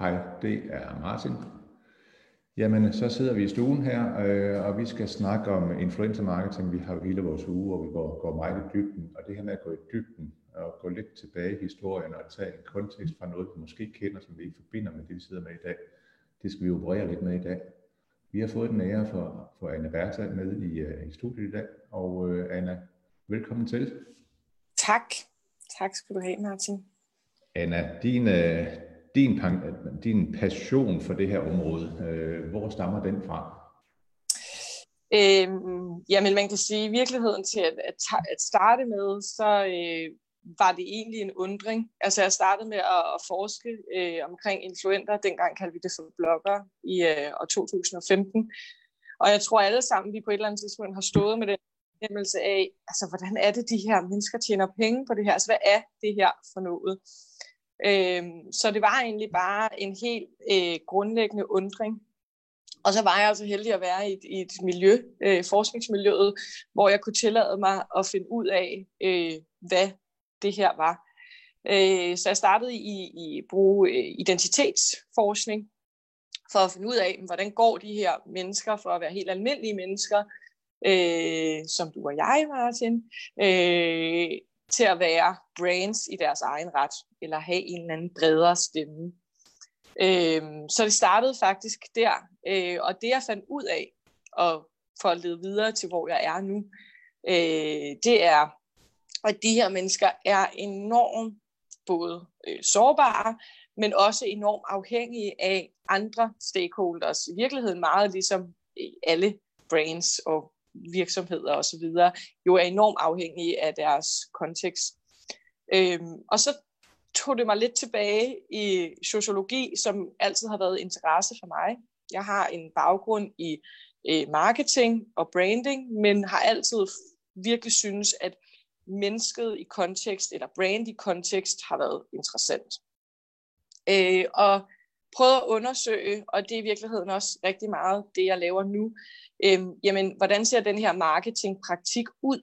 Hej, det er Martin. Jamen, så sidder vi i stuen her, øh, og vi skal snakke om influencer marketing. Vi har jo hele vores uge, hvor vi går, går meget i dybden, og det her med at gå i dybden og gå lidt tilbage i historien og tage en kontekst fra noget, vi måske kender, som vi ikke forbinder med det, vi sidder med i dag. Det skal vi operere lidt med i dag. Vi har fået den ære for, for Anna Bertha med i, uh, i studiet i dag, og uh, Anna, velkommen til. Tak. Tak skal du have, Martin. Anna, din, uh, din, din passion for det her område, øh, hvor stammer den fra? Øhm, jamen man kan sige, i virkeligheden til at, at, at starte med, så øh, var det egentlig en undring. Altså jeg startede med at, at forske øh, omkring influenter, dengang kaldte vi det for blogger i øh, år 2015. Og jeg tror alle sammen, vi på et eller andet tidspunkt har stået med den fornemmelse af, altså hvordan er det, de her mennesker tjener penge på det her? Altså hvad er det her for noget? Øh, så det var egentlig bare en helt øh, grundlæggende undring. Og så var jeg altså heldig at være i et, i et miljø, øh, forskningsmiljøet, hvor jeg kunne tillade mig at finde ud af, øh, hvad det her var. Øh, så jeg startede i, i at bruge øh, identitetsforskning for at finde ud af, hvordan går de her mennesker for at være helt almindelige mennesker, øh, som du og jeg, Martin, øh, til at være brains i deres egen ret, eller have en eller anden bredere stemme. Øh, så det startede faktisk der, øh, og det jeg fandt ud af, og for at lede videre til, hvor jeg er nu, øh, det er, at de her mennesker er enormt både øh, sårbare, men også enormt afhængige af andre stakeholders. I virkeligheden meget ligesom øh, alle brands og virksomheder osv., jo er enormt afhængige af deres kontekst. Øhm, og så tog det mig lidt tilbage i sociologi, som altid har været interesse for mig. Jeg har en baggrund i øh, marketing og branding, men har altid virkelig synes, at mennesket i kontekst, eller brand i kontekst, har været interessant. Øh, og prøvet at undersøge, og det er i virkeligheden også rigtig meget det, jeg laver nu, øh, jamen, hvordan ser den her marketingpraktik ud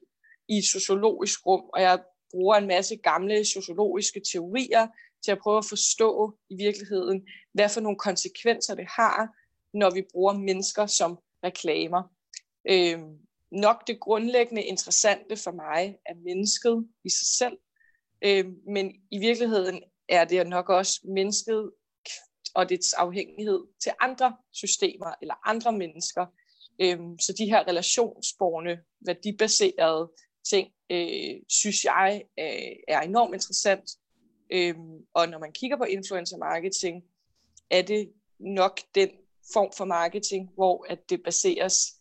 i et sociologisk rum? Og jeg bruger en masse gamle sociologiske teorier til at prøve at forstå i virkeligheden, hvad for nogle konsekvenser det har, når vi bruger mennesker som reklamer. Øh, nok det grundlæggende interessante for mig er mennesket i sig selv, øh, men i virkeligheden er det nok også mennesket og dets afhængighed til andre systemer eller andre mennesker. Øh, så de her relationsborne, værdibaserede ting, øh, synes jeg øh, er enormt interessant. Øh, og når man kigger på influencer marketing, er det nok den form for marketing, hvor at det baseres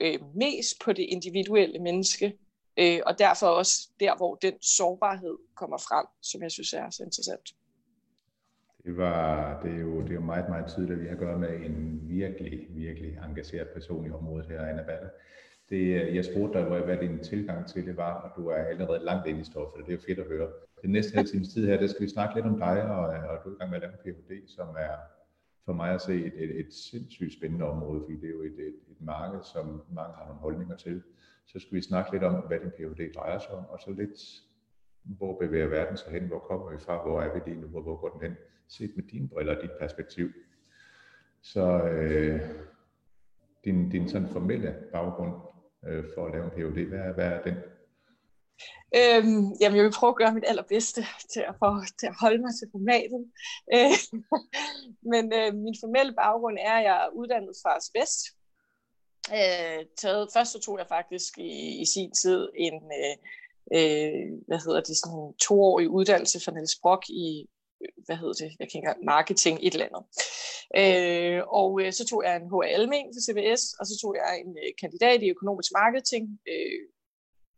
øh, mest på det individuelle menneske, øh, og derfor også der, hvor den sårbarhed kommer frem, som jeg synes er så interessant. Det, var, det, er jo, det er jo meget, meget tydeligt, at vi har at gøre med en virkelig, virkelig engageret person i området her, Anna Balle. Det, øh, jeg spurgte dig, hvad din tilgang til det var, og du er allerede langt ind i stoffet, det er jo fedt at høre. Den næste halv times tid her, der skal vi snakke lidt om dig, og, øh, og du er i gang med at lave en Ph.D., som er for mig at se et, et, et sindssygt spændende område, fordi det er jo et, et, et marked, som mange har nogle holdninger til. Så skal vi snakke lidt om, hvad din Ph.D. drejer sig om, og så lidt, hvor bevæger verden sig hen, hvor kommer vi fra, hvor er vi lige nu, hvor, hvor går den hen, set med dine briller og dit perspektiv. Så øh, din, din sådan formelle baggrund øh, for at lave en Ph.D., hvad, hvad er den? Øhm, jamen, jeg vil prøve at gøre mit allerbedste til at, for, til at holde mig til formatet. Øh, men øh, min formelle baggrund er, at jeg er uddannet fra Asbest. Øh, taget, først så tog jeg faktisk i, i sin tid en, øh, øh, hvad hedder det, sådan en toårig uddannelse fra Niels Brock i, hvad hedder det, jeg kan ikke engang, marketing, et eller andet. Øh, og øh, så tog jeg en HA-almen til CBS, og så tog jeg en øh, kandidat i økonomisk marketing øh,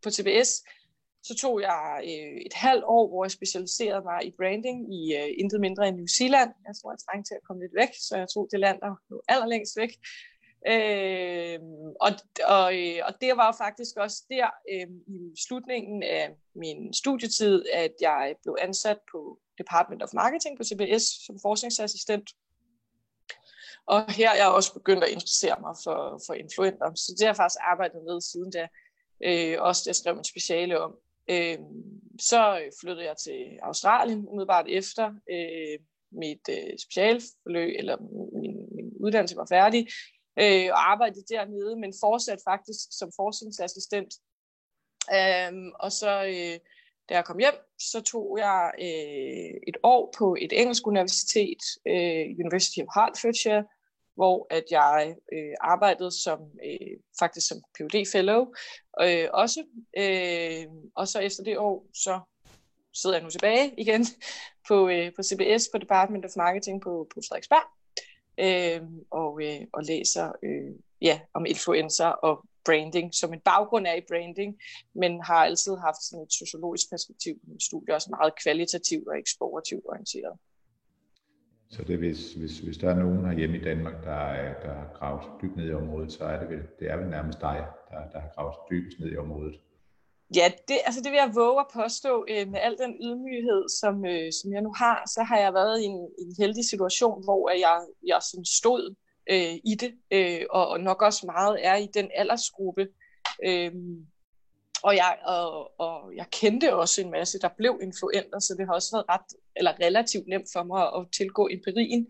på CBS, så tog jeg øh, et halvt år, hvor jeg specialiserede mig i branding i øh, intet mindre end New Zealand. Jeg tror, jeg trængte til at komme lidt væk, så jeg tog det land, der lå allerlængst væk. Øh, og, og, øh, og det var jo faktisk også der øh, i slutningen af min studietid, at jeg blev ansat på Department of Marketing på CBS som forskningsassistent. Og her er jeg også begyndt at interessere mig for, for influenter, så det har jeg faktisk arbejdet med siden da. Øh, også det, jeg skrev en speciale om. Øh, så flyttede jeg til Australien umiddelbart efter, øh, mit øh, specialforløb, eller min, min uddannelse var færdig, øh, og arbejdede dernede, men fortsat faktisk som forskningsassistent. Øhm, og så, øh, da jeg kom hjem, så tog jeg øh, et år på et engelsk universitet, øh, University of Hertfordshire, hvor at jeg øh, arbejdede som øh, faktisk som PhD fellow øh, også. Øh, og så efter det år, så sidder jeg nu tilbage igen på, øh, på CBS, på Department of Marketing på, på Frederiksberg, øh, og, øh, og læser øh, ja, om influencer og branding, som en baggrund er i branding, men har altid haft sådan et sociologisk perspektiv på mit studie, også meget kvalitativt og eksplorativt orienteret. Så det hvis, hvis, hvis der er nogen herhjemme i Danmark, der, er, der har gravet dybt ned i området, så er det vel, det er vel nærmest dig, der, der har gravet dybest ned i området. Ja, det, altså det vil jeg våge at påstå. Øh, med al den ydmyghed, som, øh, som jeg nu har, så har jeg været i en, en heldig situation, hvor jeg, jeg sådan stod øh, i det, øh, og, og nok også meget er i den aldersgruppe. Øh, og, jeg, og, og jeg kendte også en masse, der blev influenter, så det har også været ret, eller relativt nemt for mig at tilgå empirien.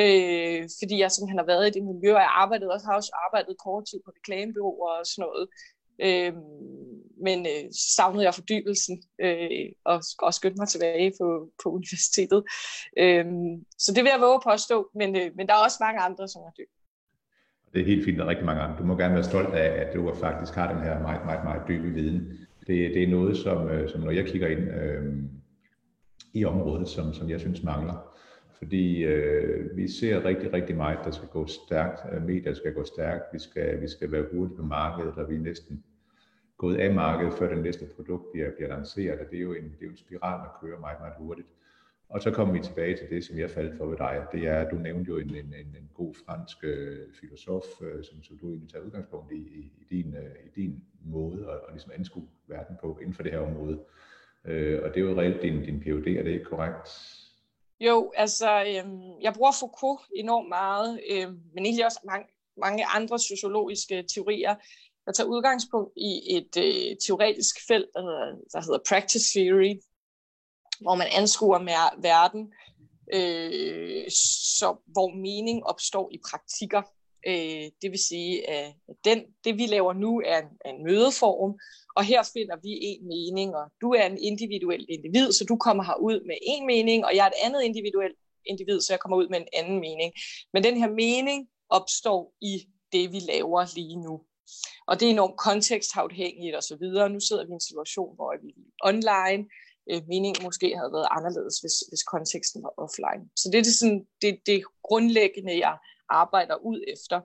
Øh, fordi jeg simpelthen har været i det miljø, og jeg arbejdede også, har også arbejdet kort tid på reklamebyråer og sådan noget. Øh, men øh, savnede jeg fordybelsen øh, og, og skyndte mig tilbage på, på universitetet. Øh, så det vil jeg våge at påstå, men, øh, men der er også mange andre, som er dybe. Det er helt fint, der er rigtig mange andre. Du må gerne være stolt af, at du faktisk har den her meget, meget, meget dybe viden. Det, det er noget, som, øh, som når jeg kigger ind øh, i området, som, som jeg synes mangler. Fordi øh, vi ser rigtig, rigtig meget, der skal gå stærkt. Øh, medier skal gå stærkt. Vi skal, vi skal være hurtigt på markedet, og vi er næsten gået af markedet, før det næste produkt bliver, bliver lanceret. Og det er jo en, det er jo en spiral, der kører meget, meget hurtigt. Og så kommer vi tilbage til det, som jeg faldt for ved dig. Det er, du nævnte jo en, en, en, en god fransk øh, filosof, øh, som, som du egentlig tager udgangspunkt i, i, i, din, øh, i din måde at, at ligesom anskue verden på inden for det her område. Øh, og det er jo reelt din, din PhD, er det ikke korrekt? Jo, altså, øh, jeg bruger Foucault enormt meget, øh, men egentlig også mange, mange andre sociologiske teorier. Jeg tager udgangspunkt i et øh, teoretisk felt, der hedder, der hedder practice theory, hvor man anskuer med verden, øh, så, hvor mening opstår i praktikker. Øh, det vil sige, at den, det vi laver nu er en, er en mødeform, og her finder vi en mening, og du er en individuel individ, så du kommer her ud med en mening, og jeg er et andet individuelt individ, så jeg kommer ud med en anden mening. Men den her mening opstår i det, vi laver lige nu. Og det er enormt kontekstafhængigt og så videre. Nu sidder vi i en situation, hvor vi er online. Øh, meningen måske havde været anderledes, hvis, hvis konteksten var offline. Så det er det, sådan, det, det grundlæggende, jeg arbejder ud efter.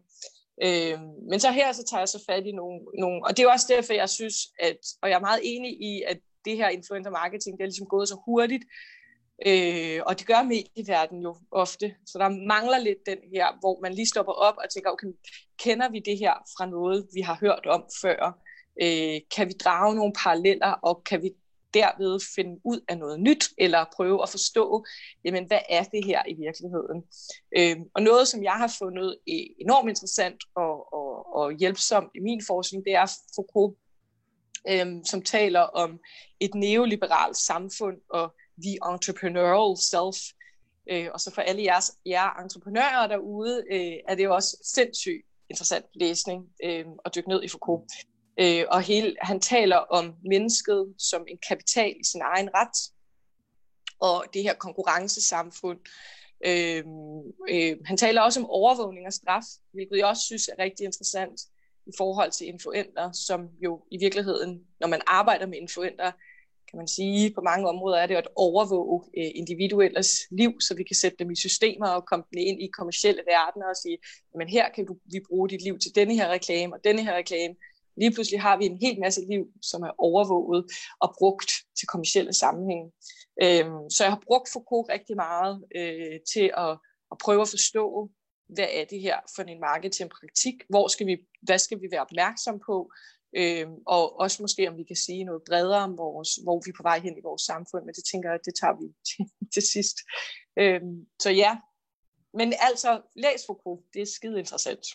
Øh, men så her så tager jeg så fat i nogle, nogle, og det er også derfor, jeg synes, at, og jeg er meget enig i, at det her influencer marketing, det er ligesom gået så hurtigt, øh, og det gør medieverdenen jo ofte, så der mangler lidt den her, hvor man lige stopper op og tænker, okay, kender vi det her fra noget, vi har hørt om før? Øh, kan vi drage nogle paralleller, og kan vi derved finde ud af noget nyt, eller prøve at forstå, jamen hvad er det her i virkeligheden? Øh, og noget, som jeg har fundet eh, enormt interessant og, og, og hjælpsomt i min forskning, det er Foucault, øh, som taler om et neoliberalt samfund og the entrepreneurial self. Øh, og så for alle jeres, jer entreprenører derude, øh, er det jo også sindssygt interessant læsning øh, at dykke ned i Foucault. Øh, og hele, han taler om mennesket som en kapital i sin egen ret, og det her konkurrencesamfund. Øh, øh, han taler også om overvågning og straf, hvilket jeg også synes er rigtig interessant i forhold til influenter, som jo i virkeligheden, når man arbejder med influenter, kan man sige, på mange områder er det at overvåge øh, individuelles liv, så vi kan sætte dem i systemer og komme dem ind i kommersielle verdener og sige, men her kan du, vi bruge dit liv til denne her reklame og denne her reklame, Lige pludselig har vi en hel masse liv, som er overvåget og brugt til kommersielle sammenhænge. Øhm, så jeg har brugt Foucault rigtig meget øh, til at, at prøve at forstå, hvad er det her for en marketingpraktik? Hvor skal vi, hvad skal vi være opmærksom på? Øhm, og også måske, om vi kan sige noget bredere om, vores, hvor vi er på vej hen i vores samfund, men det tænker jeg, det tager vi til, til sidst. Øhm, så ja, men altså, læs Foucault, det er skide interessant.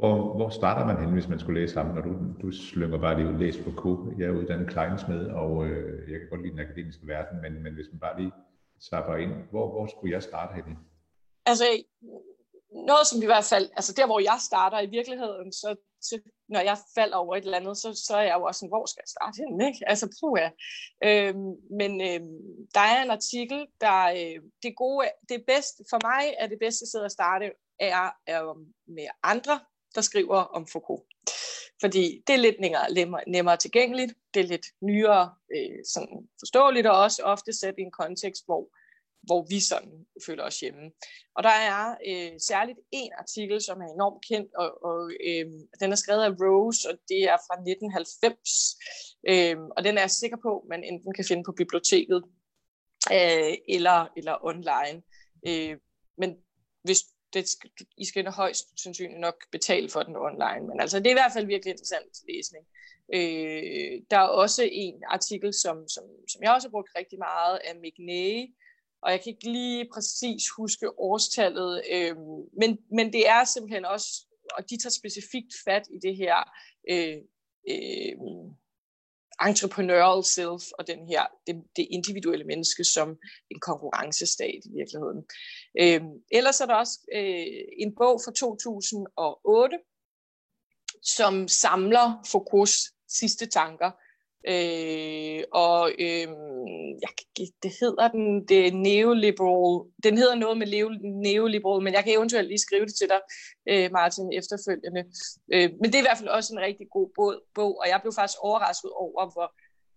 Hvor, hvor starter man hen, hvis man skulle læse sammen? Når du, du slynger bare lige ud, læs K. Jeg er uddannet kleinsmed, og øh, jeg kan godt lide den akademiske verden, men, men hvis man bare lige zapper ind. Hvor, hvor skulle jeg starte henne? Altså, noget som i hvert fald, altså der hvor jeg starter i virkeligheden, så, så når jeg falder over et eller andet, så, så er jeg jo også sådan, hvor skal jeg starte henne, ikke? Altså, prøv at. Øhm, men øhm, der er en artikel, der, øh, det gode, det bedste, for mig er det bedste sted at starte, er, er med andre, der skriver om Foucault. Fordi det er lidt nemmere, nemmere tilgængeligt, det er lidt nyere øh, sådan forståeligt, og også ofte sat i en kontekst, hvor hvor vi sådan føler os hjemme. Og der er øh, særligt en artikel, som er enormt kendt, og, og øh, den er skrevet af Rose, og det er fra 1990. Øh, og den er jeg sikker på, man enten kan finde på biblioteket øh, eller, eller online. Øh, men hvis det, I skal højst sandsynligt nok betale for den online. Men altså, det er i hvert fald virkelig interessant læsning. Øh, der er også en artikel, som, som, som jeg også har brugt rigtig meget, af McNay, og jeg kan ikke lige præcis huske årstallet, øh, men, men det er simpelthen også, og de tager specifikt fat i det her øh, øh, entrepreneurial self og den her, det, det individuelle menneske som en konkurrencestat i virkeligheden. Øh, ellers er der også øh, en bog fra 2008, som samler Foucaults sidste tanker, Øh, og øh, jeg, det hedder den, det er neoliberal, den hedder noget med neoliberal, men jeg kan eventuelt lige skrive det til dig, øh, Martin, efterfølgende. Øh, men det er i hvert fald også en rigtig god bog, bog, og jeg blev faktisk overrasket over, hvor,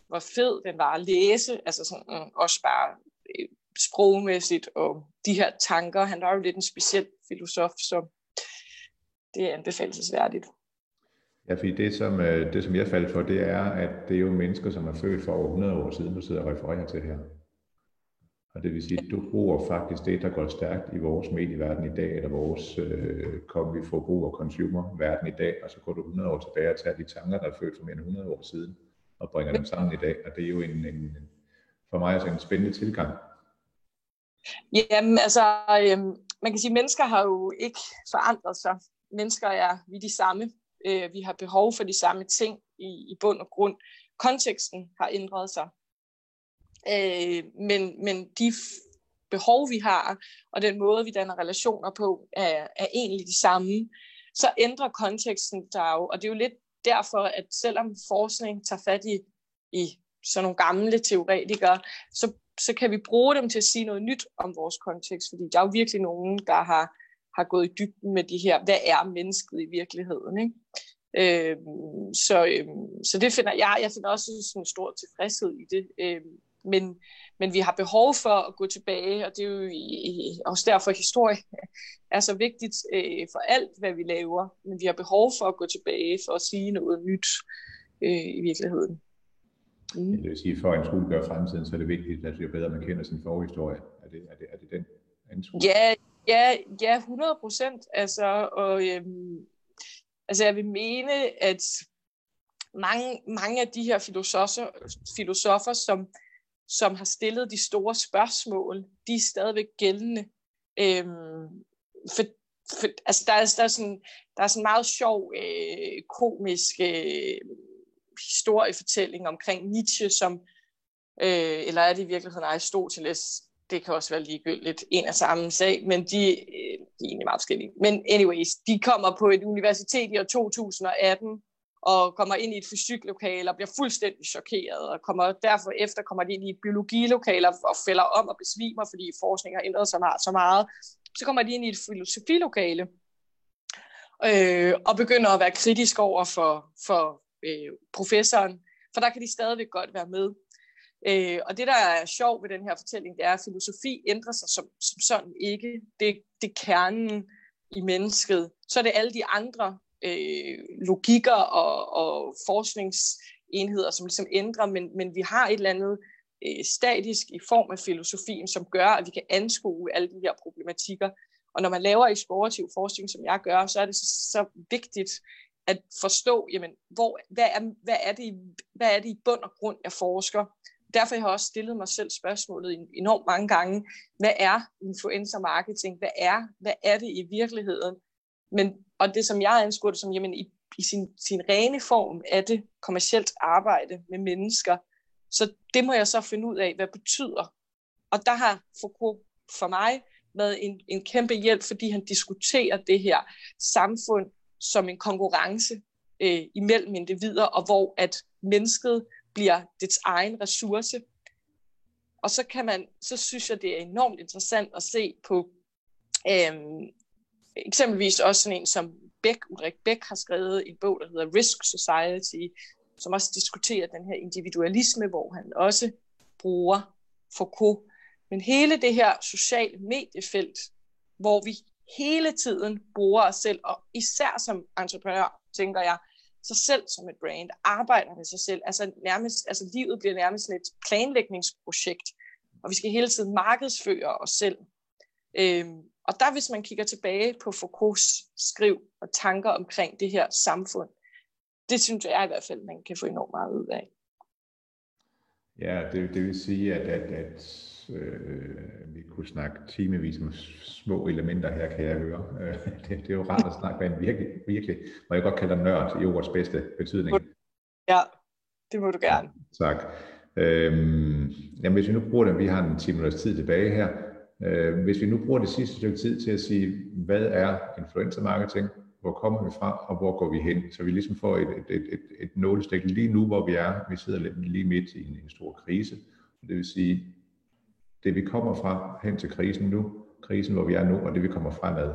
hvor fed den var at læse, altså sådan, mm, også bare øh, sprogmæssigt, og de her tanker, han var jo lidt en speciel filosof, så det er anbefalesværdigt. Ja, fordi det som, øh, det, som jeg faldt for, det er, at det er jo mennesker, som er født for over 100 år siden, du sidder og refererer til her. Og det vil sige, at du bruger faktisk det, der går stærkt i vores medieverden i dag, eller vores øh, kom vi forbrug og consumer-verden i dag, og så går du 100 år tilbage og tager de tanker, der er født for mere end 100 år siden, og bringer dem sammen i dag. Og det er jo en, en for mig altså en spændende tilgang. Jamen altså, øhm, man kan sige, at mennesker har jo ikke forandret sig. Mennesker er vi de samme Øh, vi har behov for de samme ting i, i bund og grund. Konteksten har ændret sig. Øh, men, men de behov, vi har, og den måde, vi danner relationer på, er, er egentlig de samme. Så ændrer konteksten sig jo, og det er jo lidt derfor, at selvom forskning tager fat i, i sådan nogle gamle teoretikere, så, så kan vi bruge dem til at sige noget nyt om vores kontekst, fordi der er jo virkelig nogen, der har har gået i dybden med de her, hvad er mennesket i virkeligheden. Ikke? Øh, så, øh, så det finder jeg, jeg finder også sådan en stor tilfredshed i det. Øh, men, men vi har behov for at gå tilbage, og det er jo også derfor, at historie er så vigtigt øh, for alt, hvad vi laver. Men vi har behov for at gå tilbage for at sige noget nyt øh, i virkeligheden. Mm. Det vil sige, for at en skole gør fremtiden, så er det vigtigt, at jo bedre man kender sin forhistorie. Er det, er det, er det den ansvar? Ja, Ja, ja 100 procent. Altså, og, øhm, altså, jeg vil mene, at mange, mange af de her filosofer, filosofer som, som har stillet de store spørgsmål, de er stadigvæk gældende. Øhm, for, for, altså, der, er, der, er sådan, der er sådan en meget sjov, øh, komisk øh, historiefortælling omkring Nietzsche, som, øh, eller er det i virkeligheden Aristoteles, det kan også være ligegyldigt en af samme sag, men de, øh, de er egentlig meget forskellige. Men anyways, de kommer på et universitet i år 2018, og kommer ind i et fysiklokale og bliver fuldstændig chokeret, og kommer, derfor efter kommer de ind i et biologilokale og falder om og besvimer, fordi forskning har ændret sig meget, så meget. Så kommer de ind i et filosofilokale, øh, og begynder at være kritisk over for, for øh, professoren, for der kan de stadigvæk godt være med. Øh, og det, der er sjovt ved den her fortælling, det er, at filosofi ændrer sig som, som sådan ikke. Det, det er kernen i mennesket. Så er det alle de andre øh, logikker og, og forskningsenheder, som ligesom ændrer, men, men vi har et eller andet øh, statisk i form af filosofien, som gør, at vi kan anskue alle de her problematikker. Og når man laver eksplorativ forskning, som jeg gør, så er det så, så vigtigt at forstå, jamen, hvor, hvad, er, hvad, er det, hvad er det i bund og grund, jeg forsker? Derfor jeg har også stillet mig selv spørgsmålet enormt mange gange. Hvad er influencer marketing? Hvad er, hvad er det i virkeligheden? Men, og det, som jeg anskuer det som, jamen i, i sin, sin rene form, er det kommercielt arbejde med mennesker. Så det må jeg så finde ud af, hvad betyder Og der har Foucault for mig været en, en kæmpe hjælp, fordi han diskuterer det her samfund som en konkurrence øh, imellem individer, og hvor at mennesket bliver dets egen ressource. Og så kan man, så synes jeg, det er enormt interessant at se på øhm, eksempelvis også sådan en som Beck, Ulrik Beck har skrevet en bog, der hedder Risk Society, som også diskuterer den her individualisme, hvor han også bruger Foucault. Men hele det her sociale mediefelt, hvor vi hele tiden bruger os selv, og især som entreprenør, tænker jeg, sig selv som et brand, arbejder med sig selv. Altså, nærmest, altså livet bliver nærmest et planlægningsprojekt, og vi skal hele tiden markedsføre os selv. Øhm, og der, hvis man kigger tilbage på Foucaults skriv og tanker omkring det her samfund, det synes jeg i hvert fald, man kan få enormt meget ud af. Ja, det, det vil sige, at, at, at øh, vi kunne snakke timevis om små elementer her, kan jeg høre. Øh, det, det er jo rart at snakke med en virkelig, virkelig, hvor jeg godt kalder nørd i ordets bedste betydning. Ja, det må du gerne. Tak. Øhm, jamen, hvis vi nu bruger det, vi har en 10 minutters tid tilbage her, øh, hvis vi nu bruger det sidste stykke tid til at sige, hvad er influencer marketing, hvor kommer vi fra, og hvor går vi hen, så vi ligesom får et, et, et, et, et nålestik lige nu, hvor vi er. Vi sidder lige midt i en, en stor krise. Det vil sige, det vi kommer fra hen til krisen nu, krisen hvor vi er nu, og det vi kommer fremad.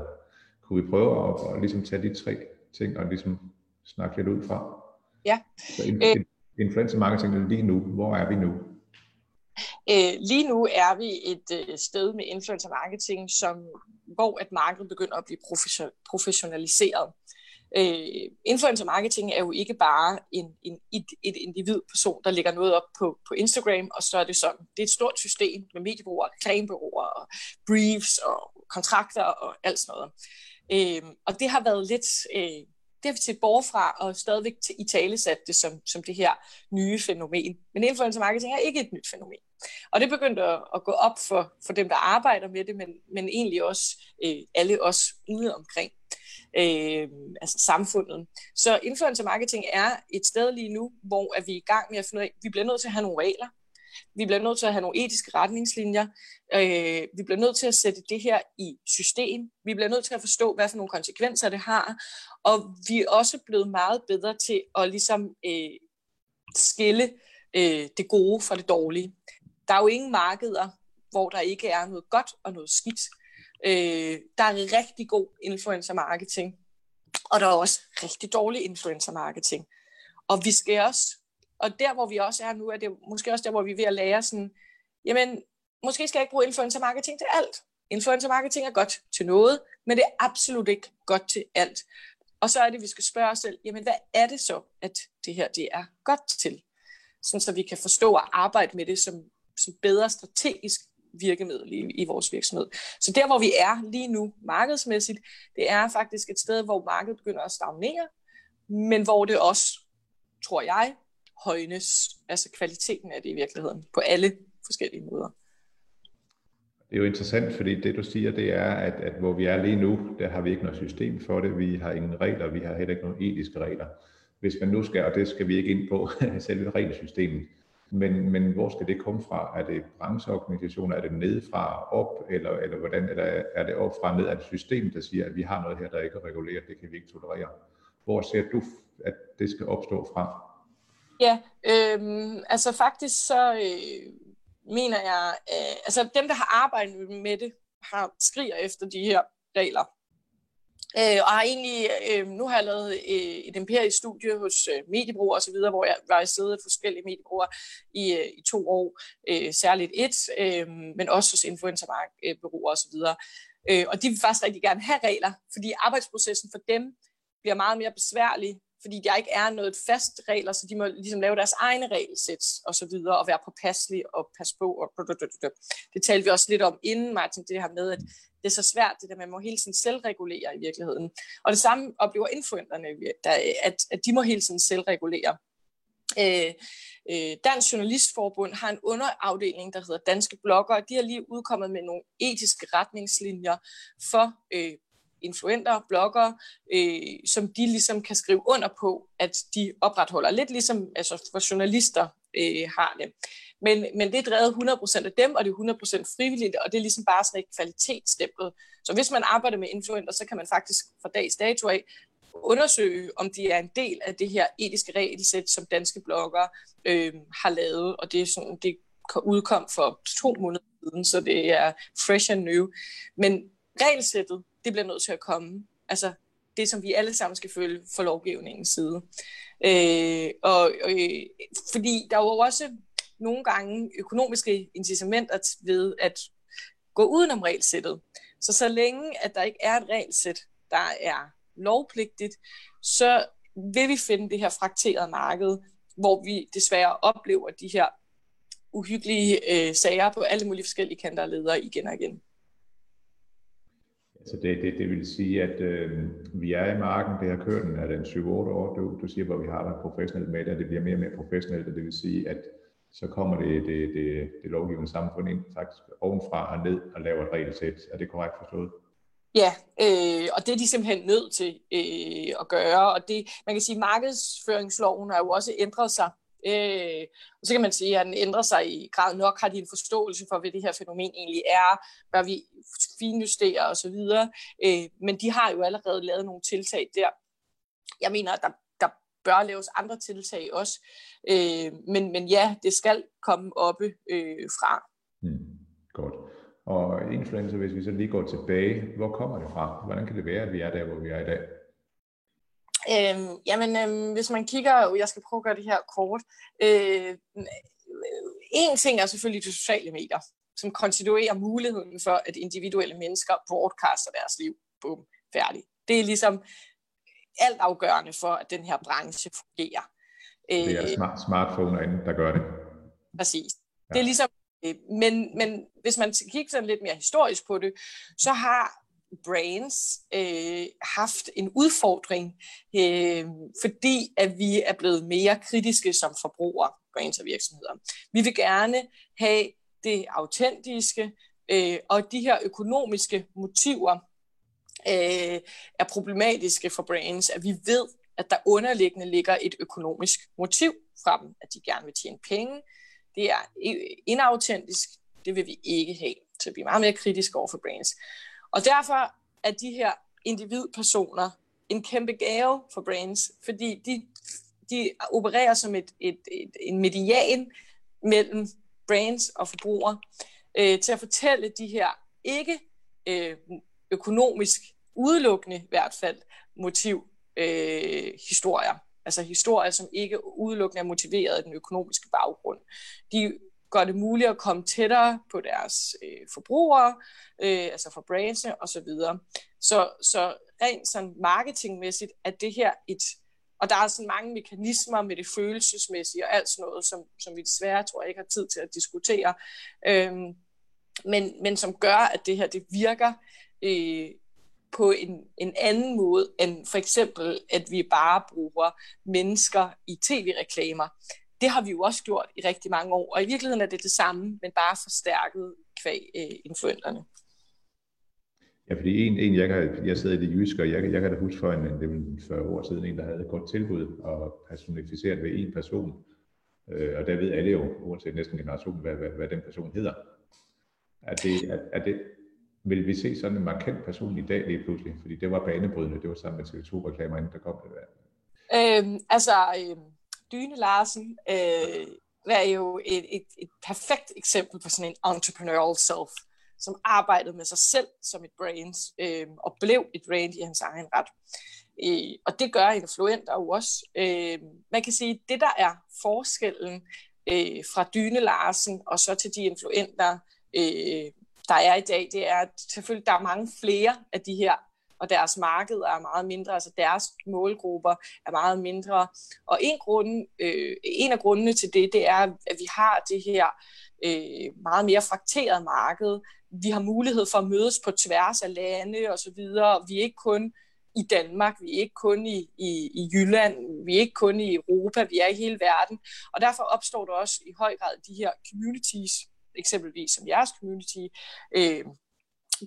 Kunne vi prøve at, at ligesom tage de tre ting og ligesom snakke lidt ud fra? Ja. Så influencer marketing lige nu, hvor er vi nu? Øh, lige nu er vi et øh, sted med influencer marketing, som, hvor at markedet begynder at blive professionaliseret. Øh, influencer marketing er jo ikke bare en, en, et, et individ person, der lægger noget op på, på Instagram, og så er det sådan. Det er et stort system med mediebureauer, reklamebureauer, og briefs og kontrakter og alt sådan noget. Øh, og det har været lidt... Øh, det har vi set bort fra, og stadigvæk i tale sat det som, som det her nye fænomen. Men influencer marketing er ikke et nyt fænomen. Og det begyndte at, at gå op for, for dem, der arbejder med det, men, men egentlig også øh, alle os ude omkring øh, altså samfundet. Så influencer marketing er et sted lige nu, hvor er vi i gang med at finde ud af, vi bliver nødt til at have nogle regler. Vi bliver nødt til at have nogle etiske retningslinjer. Øh, vi bliver nødt til at sætte det her i system. Vi bliver nødt til at forstå, hvad for nogle konsekvenser det har. Og vi er også blevet meget bedre til at ligesom øh, skille øh, det gode fra det dårlige. Der er jo ingen markeder, hvor der ikke er noget godt og noget skidt. Øh, der er rigtig god influencer marketing, og der er også rigtig dårlig influencer marketing. Og vi skal også, og der hvor vi også er nu, er det måske også der, hvor vi er ved at lære sådan, jamen, måske skal jeg ikke bruge influencer marketing til alt. Influencer marketing er godt til noget, men det er absolut ikke godt til alt. Og så er det, vi skal spørge os selv, jamen hvad er det så, at det her det er godt til? Sådan så vi kan forstå og arbejde med det som, som bedre strategisk virkemiddel i, i vores virksomhed. Så der, hvor vi er lige nu markedsmæssigt, det er faktisk et sted, hvor markedet begynder at stagnere, men hvor det også, tror jeg, højnes, altså kvaliteten af det i virkeligheden, på alle forskellige måder. Det er jo interessant, fordi det du siger, det er, at, at hvor vi er lige nu, der har vi ikke noget system for det, vi har ingen regler, vi har heller ikke nogen etiske regler. Hvis man nu skal, og det skal vi ikke ind på, selve regelsystemet, men, men hvor skal det komme fra? Er det brancheorganisationer? Er det nedefra op? Eller, eller hvordan er det, er det op fra ned? Er det system, der siger, at vi har noget her, der ikke er reguleret? Det kan vi ikke tolerere. Hvor ser du, at det skal opstå fra? Ja, øh, altså faktisk så øh, mener jeg, øh, altså dem, der har arbejdet med det, har skriger efter de her regler. Øh, og har egentlig, øh, nu har jeg lavet øh, et empirisk studie hos øh, mediebrugere osv., hvor jeg var i stedet forskellige mediebrugere i, øh, i to år, øh, særligt et, øh, men også hos influencerbureauer osv. Øh, og de vil faktisk rigtig gerne have regler, fordi arbejdsprocessen for dem bliver meget mere besværlig, fordi der ikke er noget fast regler, så de må ligesom lave deres egne regelsæt og så videre, og være påpasselige og passe på. Og det talte vi også lidt om inden, Martin, det her med, at det er så svært, det der med, at man må hele tiden selvregulere i virkeligheden. Og det samme oplever influenterne, at, at de må hele tiden selvregulere. Øh, øh, Dansk Journalistforbund har en underafdeling, der hedder Danske Blogger. De har lige udkommet med nogle etiske retningslinjer for øh, influenter, blogger, øh, som de ligesom kan skrive under på, at de opretholder. Lidt ligesom altså for journalister øh, har det. Men, men det er drevet 100% af dem, og det er 100% frivilligt, og det er ligesom bare sådan et kvalitetsstempel. Så hvis man arbejder med influenter, så kan man faktisk fra dags dato af undersøge, om de er en del af det her etiske regelsæt, som danske bloggere øh, har lavet, og det er sådan, det udkom for to måneder siden, så det er fresh and new. Men regelsættet, det bliver nødt til at komme. Altså det, som vi alle sammen skal følge for lovgivningens side. Øh, og, øh, fordi der er jo også nogle gange økonomiske incitamenter ved at gå udenom regelsættet. Så så længe, at der ikke er et regelsæt, der er lovpligtigt, så vil vi finde det her frakterede marked, hvor vi desværre oplever de her uhyggelige øh, sager på alle mulige forskellige kanter og ledere igen og igen. Så det, det, det vil sige, at øh, vi er i marken, det har kørt den er den 7-8 år, du, du siger, hvor vi har været professionelt med det, og det bliver mere og mere professionelt, og det vil sige, at så kommer det, det, det, det lovgivende samfund ind faktisk ovenfra og ned og laver et regelsæt. Er det korrekt forstået? Ja, øh, og det er de simpelthen nødt til øh, at gøre. Og det, man kan sige, at markedsføringsloven har jo også ændret sig. Øh, og så kan man sige, at den ændrer sig i grad nok. Har de en forståelse for, hvad det her fænomen egentlig er? Bør vi finjustere osv.? Øh, men de har jo allerede lavet nogle tiltag der. Jeg mener, at der, der bør laves andre tiltag også. Øh, men, men ja, det skal komme oppe øh, fra. Hmm, godt. Og influencer, hvis vi så lige går tilbage, hvor kommer det fra? Hvordan kan det være, at vi er der, hvor vi er i dag? Øhm, jamen, øhm, hvis man kigger, jeg skal prøve at gøre det her kort. Øh, en ting er selvfølgelig de sociale medier, som konstituerer muligheden for, at individuelle mennesker broadcaster deres liv. Boom, færdig. Det er ligesom alt afgørende for, at den her branche fungerer. Det er øh, smart, smartphone, der gør det. Præcis. Ja. Det er ligesom Øh, men, men hvis man kigger sådan lidt mere historisk på det, så har brands øh, haft en udfordring, øh, fordi at vi er blevet mere kritiske som forbrugere, brands og virksomheder. Vi vil gerne have det autentiske, øh, og de her økonomiske motiver øh, er problematiske for brands, at vi ved, at der underliggende ligger et økonomisk motiv fra dem, at de gerne vil tjene penge, det er inautentisk, det vil vi ikke have. Så vi er meget mere kritiske over for brands. Og derfor er de her individpersoner en kæmpe gave for brands, fordi de, de opererer som et, et, et, en median mellem brands og forbrugere øh, til at fortælle de her ikke øh, økonomisk udelukkende i hvert fald motiv øh, historier altså historier, som ikke udelukkende er motiveret af den økonomiske baggrund. De gør det muligt at komme tættere på deres øh, forbrugere, øh, altså for brandsene osv. Så, videre. så, så rent sådan marketingmæssigt er det her et, og der er sådan mange mekanismer med det følelsesmæssige og alt sådan noget, som, som vi desværre tror jeg ikke har tid til at diskutere, Øhm, men, men som gør, at det her det virker øh, på en, en anden måde end for eksempel, at vi bare bruger mennesker i tv-reklamer. Det har vi jo også gjort i rigtig mange år, og i virkeligheden er det det samme, men bare forstærket kvæg øh, influenterne. Ja, fordi en, en jeg, kan, jeg sidder i det jyske, og jeg, jeg kan da huske for en, det var 40 år siden, en, der havde et godt tilbud og personificeret ved en person. Øh, og der ved alle jo, uanset næsten generation, hvad, hvad, hvad den person hedder. Er det, er, er det, vil vi se sådan en markant person i dag lige pludselig? Fordi det var banebrydende, det var sammen med TV2-reklamer, inden der kom det der. Øhm, altså, øh, Dyne Larsen øh, er jo et, et, et perfekt eksempel på sådan en entrepreneurial self, som arbejdede med sig selv som et brand, øh, og blev et brand i hans egen ret. Øh, og det gør influenter jo også. Øh, man kan sige, at det der er forskellen øh, fra Dyne Larsen og så til de influenter, øh, der er i dag, det er, at selvfølgelig der er mange flere af de her, og deres marked er meget mindre, altså deres målgrupper er meget mindre. Og en, grund, øh, en af grundene til det, det er, at vi har det her øh, meget mere frakteret marked. Vi har mulighed for at mødes på tværs af lande og så videre. Vi er ikke kun i Danmark, vi er ikke kun i, i, i Jylland, vi er ikke kun i Europa, vi er i hele verden. Og derfor opstår der også i høj grad de her communities, eksempelvis som jeres community, øh,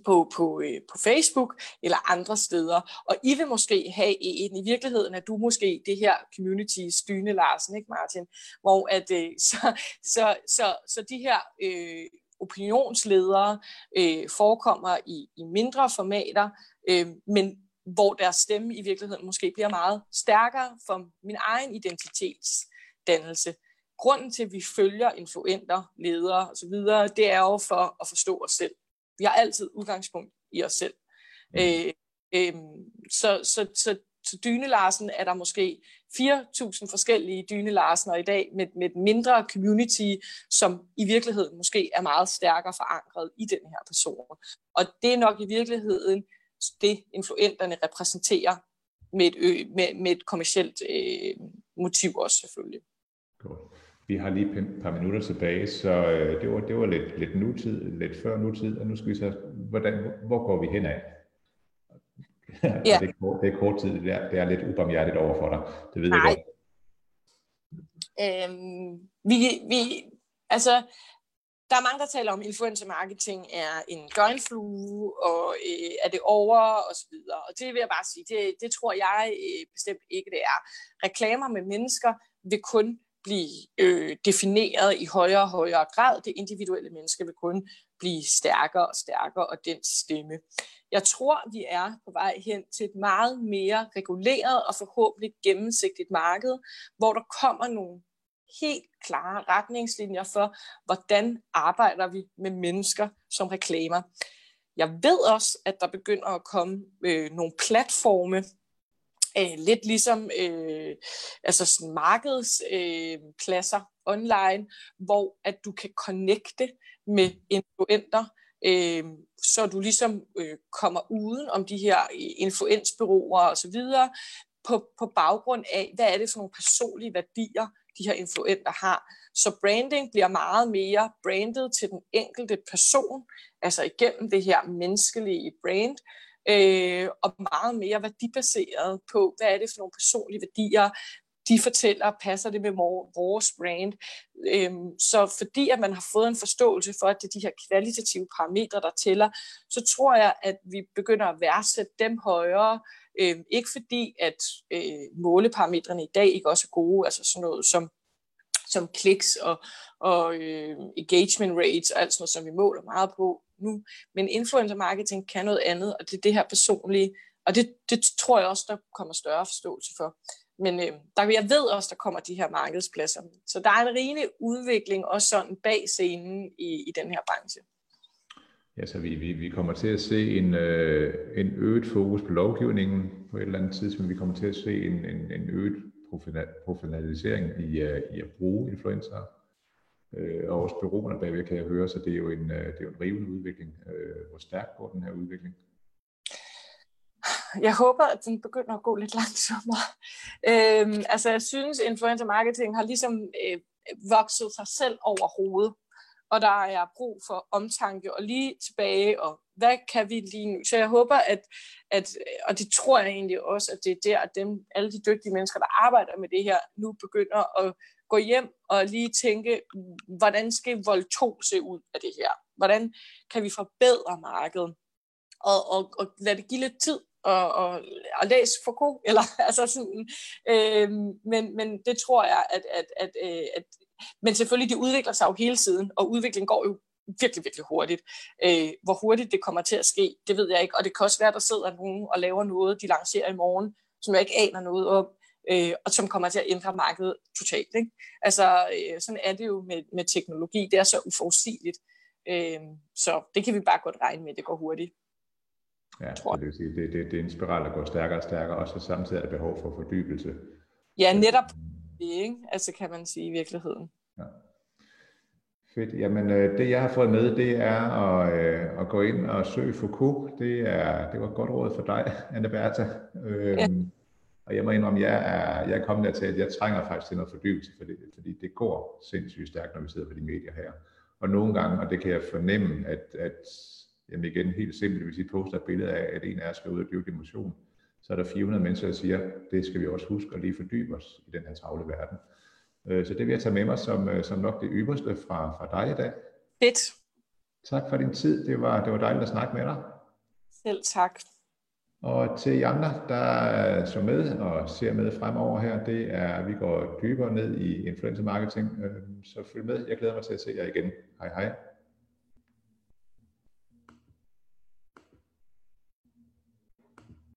på, på, øh, på Facebook eller andre steder. Og I vil måske have en, i virkeligheden er du måske det her community styne Larsen, ikke Martin? Hvor at, øh, så, så, så, så de her øh, opinionsledere øh, forekommer i, i mindre formater, øh, men hvor deres stemme i virkeligheden måske bliver meget stærkere for min egen identitetsdannelse. Grunden til, at vi følger influenter, ledere osv., det er jo for at forstå os selv. Vi har altid udgangspunkt i os selv. Mm. Øh, øh, så, så, så, så Dyne Larsen er der måske 4.000 forskellige Dyne Larsener i dag med, med et mindre community, som i virkeligheden måske er meget stærkere forankret i den her person. Og det er nok i virkeligheden det, influenterne repræsenterer med et, ø, med, med et kommersielt øh, motiv også selvfølgelig. Godt. Vi har lige et par minutter tilbage, så øh, det var, det var lidt, lidt nutid, lidt før nutid, og nu skal vi så, hvordan, hvor går vi hen af? Ja. det, er kort, det er kort tid, det er, det er lidt ubarmhjertigt over for dig, det ved Nej. jeg godt. Øhm, vi, vi, altså, der er mange, der taler om, at influencer marketing er en døgnflue, og øh, er det over, og så videre. Og det vil jeg bare sige, det, det tror jeg øh, bestemt ikke, det er. Reklamer med mennesker vil kun blive øh, defineret i højere og højere grad. Det individuelle menneske vil kun blive stærkere og stærkere, og den stemme. Jeg tror, vi er på vej hen til et meget mere reguleret og forhåbentlig gennemsigtigt marked, hvor der kommer nogle helt klare retningslinjer for, hvordan arbejder vi med mennesker som reklamer. Jeg ved også, at der begynder at komme øh, nogle platforme, øh, lidt ligesom øh, altså sådan markedspladser øh, online, hvor at du kan connecte med influenter, øh, så du ligesom øh, kommer uden om de her øh, influensbyråer og så videre, på, på baggrund af, hvad er det for nogle personlige værdier, de her influenter har. Så branding bliver meget mere brandet til den enkelte person, altså igennem det her menneskelige brand, øh, og meget mere værdibaseret på, hvad er det for nogle personlige værdier, de fortæller, passer det med vores brand. Øhm, så fordi at man har fået en forståelse for, at det er de her kvalitative parametre, der tæller, så tror jeg, at vi begynder at værdsætte dem højere. Øhm, ikke fordi, at øh, måleparametrene i dag ikke også er gode, altså sådan noget som som kliks og, og øh, engagement rates og alt sådan noget, som vi måler meget på nu. Men influencer marketing kan noget andet, og det er det her personlige, og det, det tror jeg også, der kommer større forståelse for. Men øh, der, jeg ved også, der kommer de her markedspladser. Så der er en rigende udvikling også sådan bag scenen i, i den her branche. Ja, så vi, vi, vi kommer til at se en, øh, en øget fokus på lovgivningen på et eller andet tidspunkt. Vi kommer til at se en, en, en øget professionalisering i, uh, i at bruge influencer. Øh, og også byråerne bagved kan jeg høre, så det er jo en, øh, det er jo en rivende udvikling. Øh, hvor stærk går den her udvikling? jeg håber, at den begynder at gå lidt langsommere. Øhm, altså, jeg synes, influencer marketing har ligesom øh, vokset sig selv over hovedet, og der er brug for omtanke og lige tilbage, og hvad kan vi lige nu? Så jeg håber, at, at og det tror jeg egentlig også, at det er der, at dem, alle de dygtige mennesker, der arbejder med det her, nu begynder at gå hjem og lige tænke, hvordan skal vold 2 se ud af det her? Hvordan kan vi forbedre markedet? Og, og, og lad det give lidt tid og, og, og læse Foucault, eller altså sådan, øh, men, men det tror jeg, at, at, at, at, at men selvfølgelig, det udvikler sig jo hele tiden, og udviklingen går jo virkelig, virkelig hurtigt. Øh, hvor hurtigt det kommer til at ske, det ved jeg ikke, og det kan også være, at der sidder nogen og laver noget, de lancerer i morgen, som jeg ikke aner noget om, øh, og som kommer til at ændre markedet totalt. Ikke? Altså, øh, sådan er det jo med, med teknologi, det er så uforudsigeligt. Øh, så det kan vi bare godt regne med, det går hurtigt. Ja, tror det, vil sige, det, det, det er en spiral, der går stærkere og stærkere, og så samtidig er der behov for fordybelse. Ja, netop det, ikke? Altså kan man sige i virkeligheden. Ja. Fedt. Jamen, øh, det jeg har fået med, det er at, øh, at gå ind og søge Foucault. Det, er, det var et godt råd for dig, Anne Bertha. Øhm, ja. Og jeg må indrømme, at jeg er, jeg er kommet dertil, at jeg trænger faktisk til noget fordybelse, fordi, fordi det går sindssygt stærkt, når vi sidder på de medier her. Og nogle gange, og det kan jeg fornemme, at, at jamen igen helt simpelt, hvis I poster et billede af, at en af jer skal ud og dyrke motion, så er der 400 mennesker, der siger, det skal vi også huske at lige fordybe os i den her travle verden. Øh, så det vil jeg tage med mig som, øh, som nok det ypperste fra, fra dig i dag. Fedt. Tak for din tid. Det var, det var dejligt at snakke med dig. Selv tak. Og til jer andre, der så med og ser med fremover her, det er, at vi går dybere ned i influencer marketing. Øhm, så følg med. Jeg glæder mig til at se jer igen. Hej hej.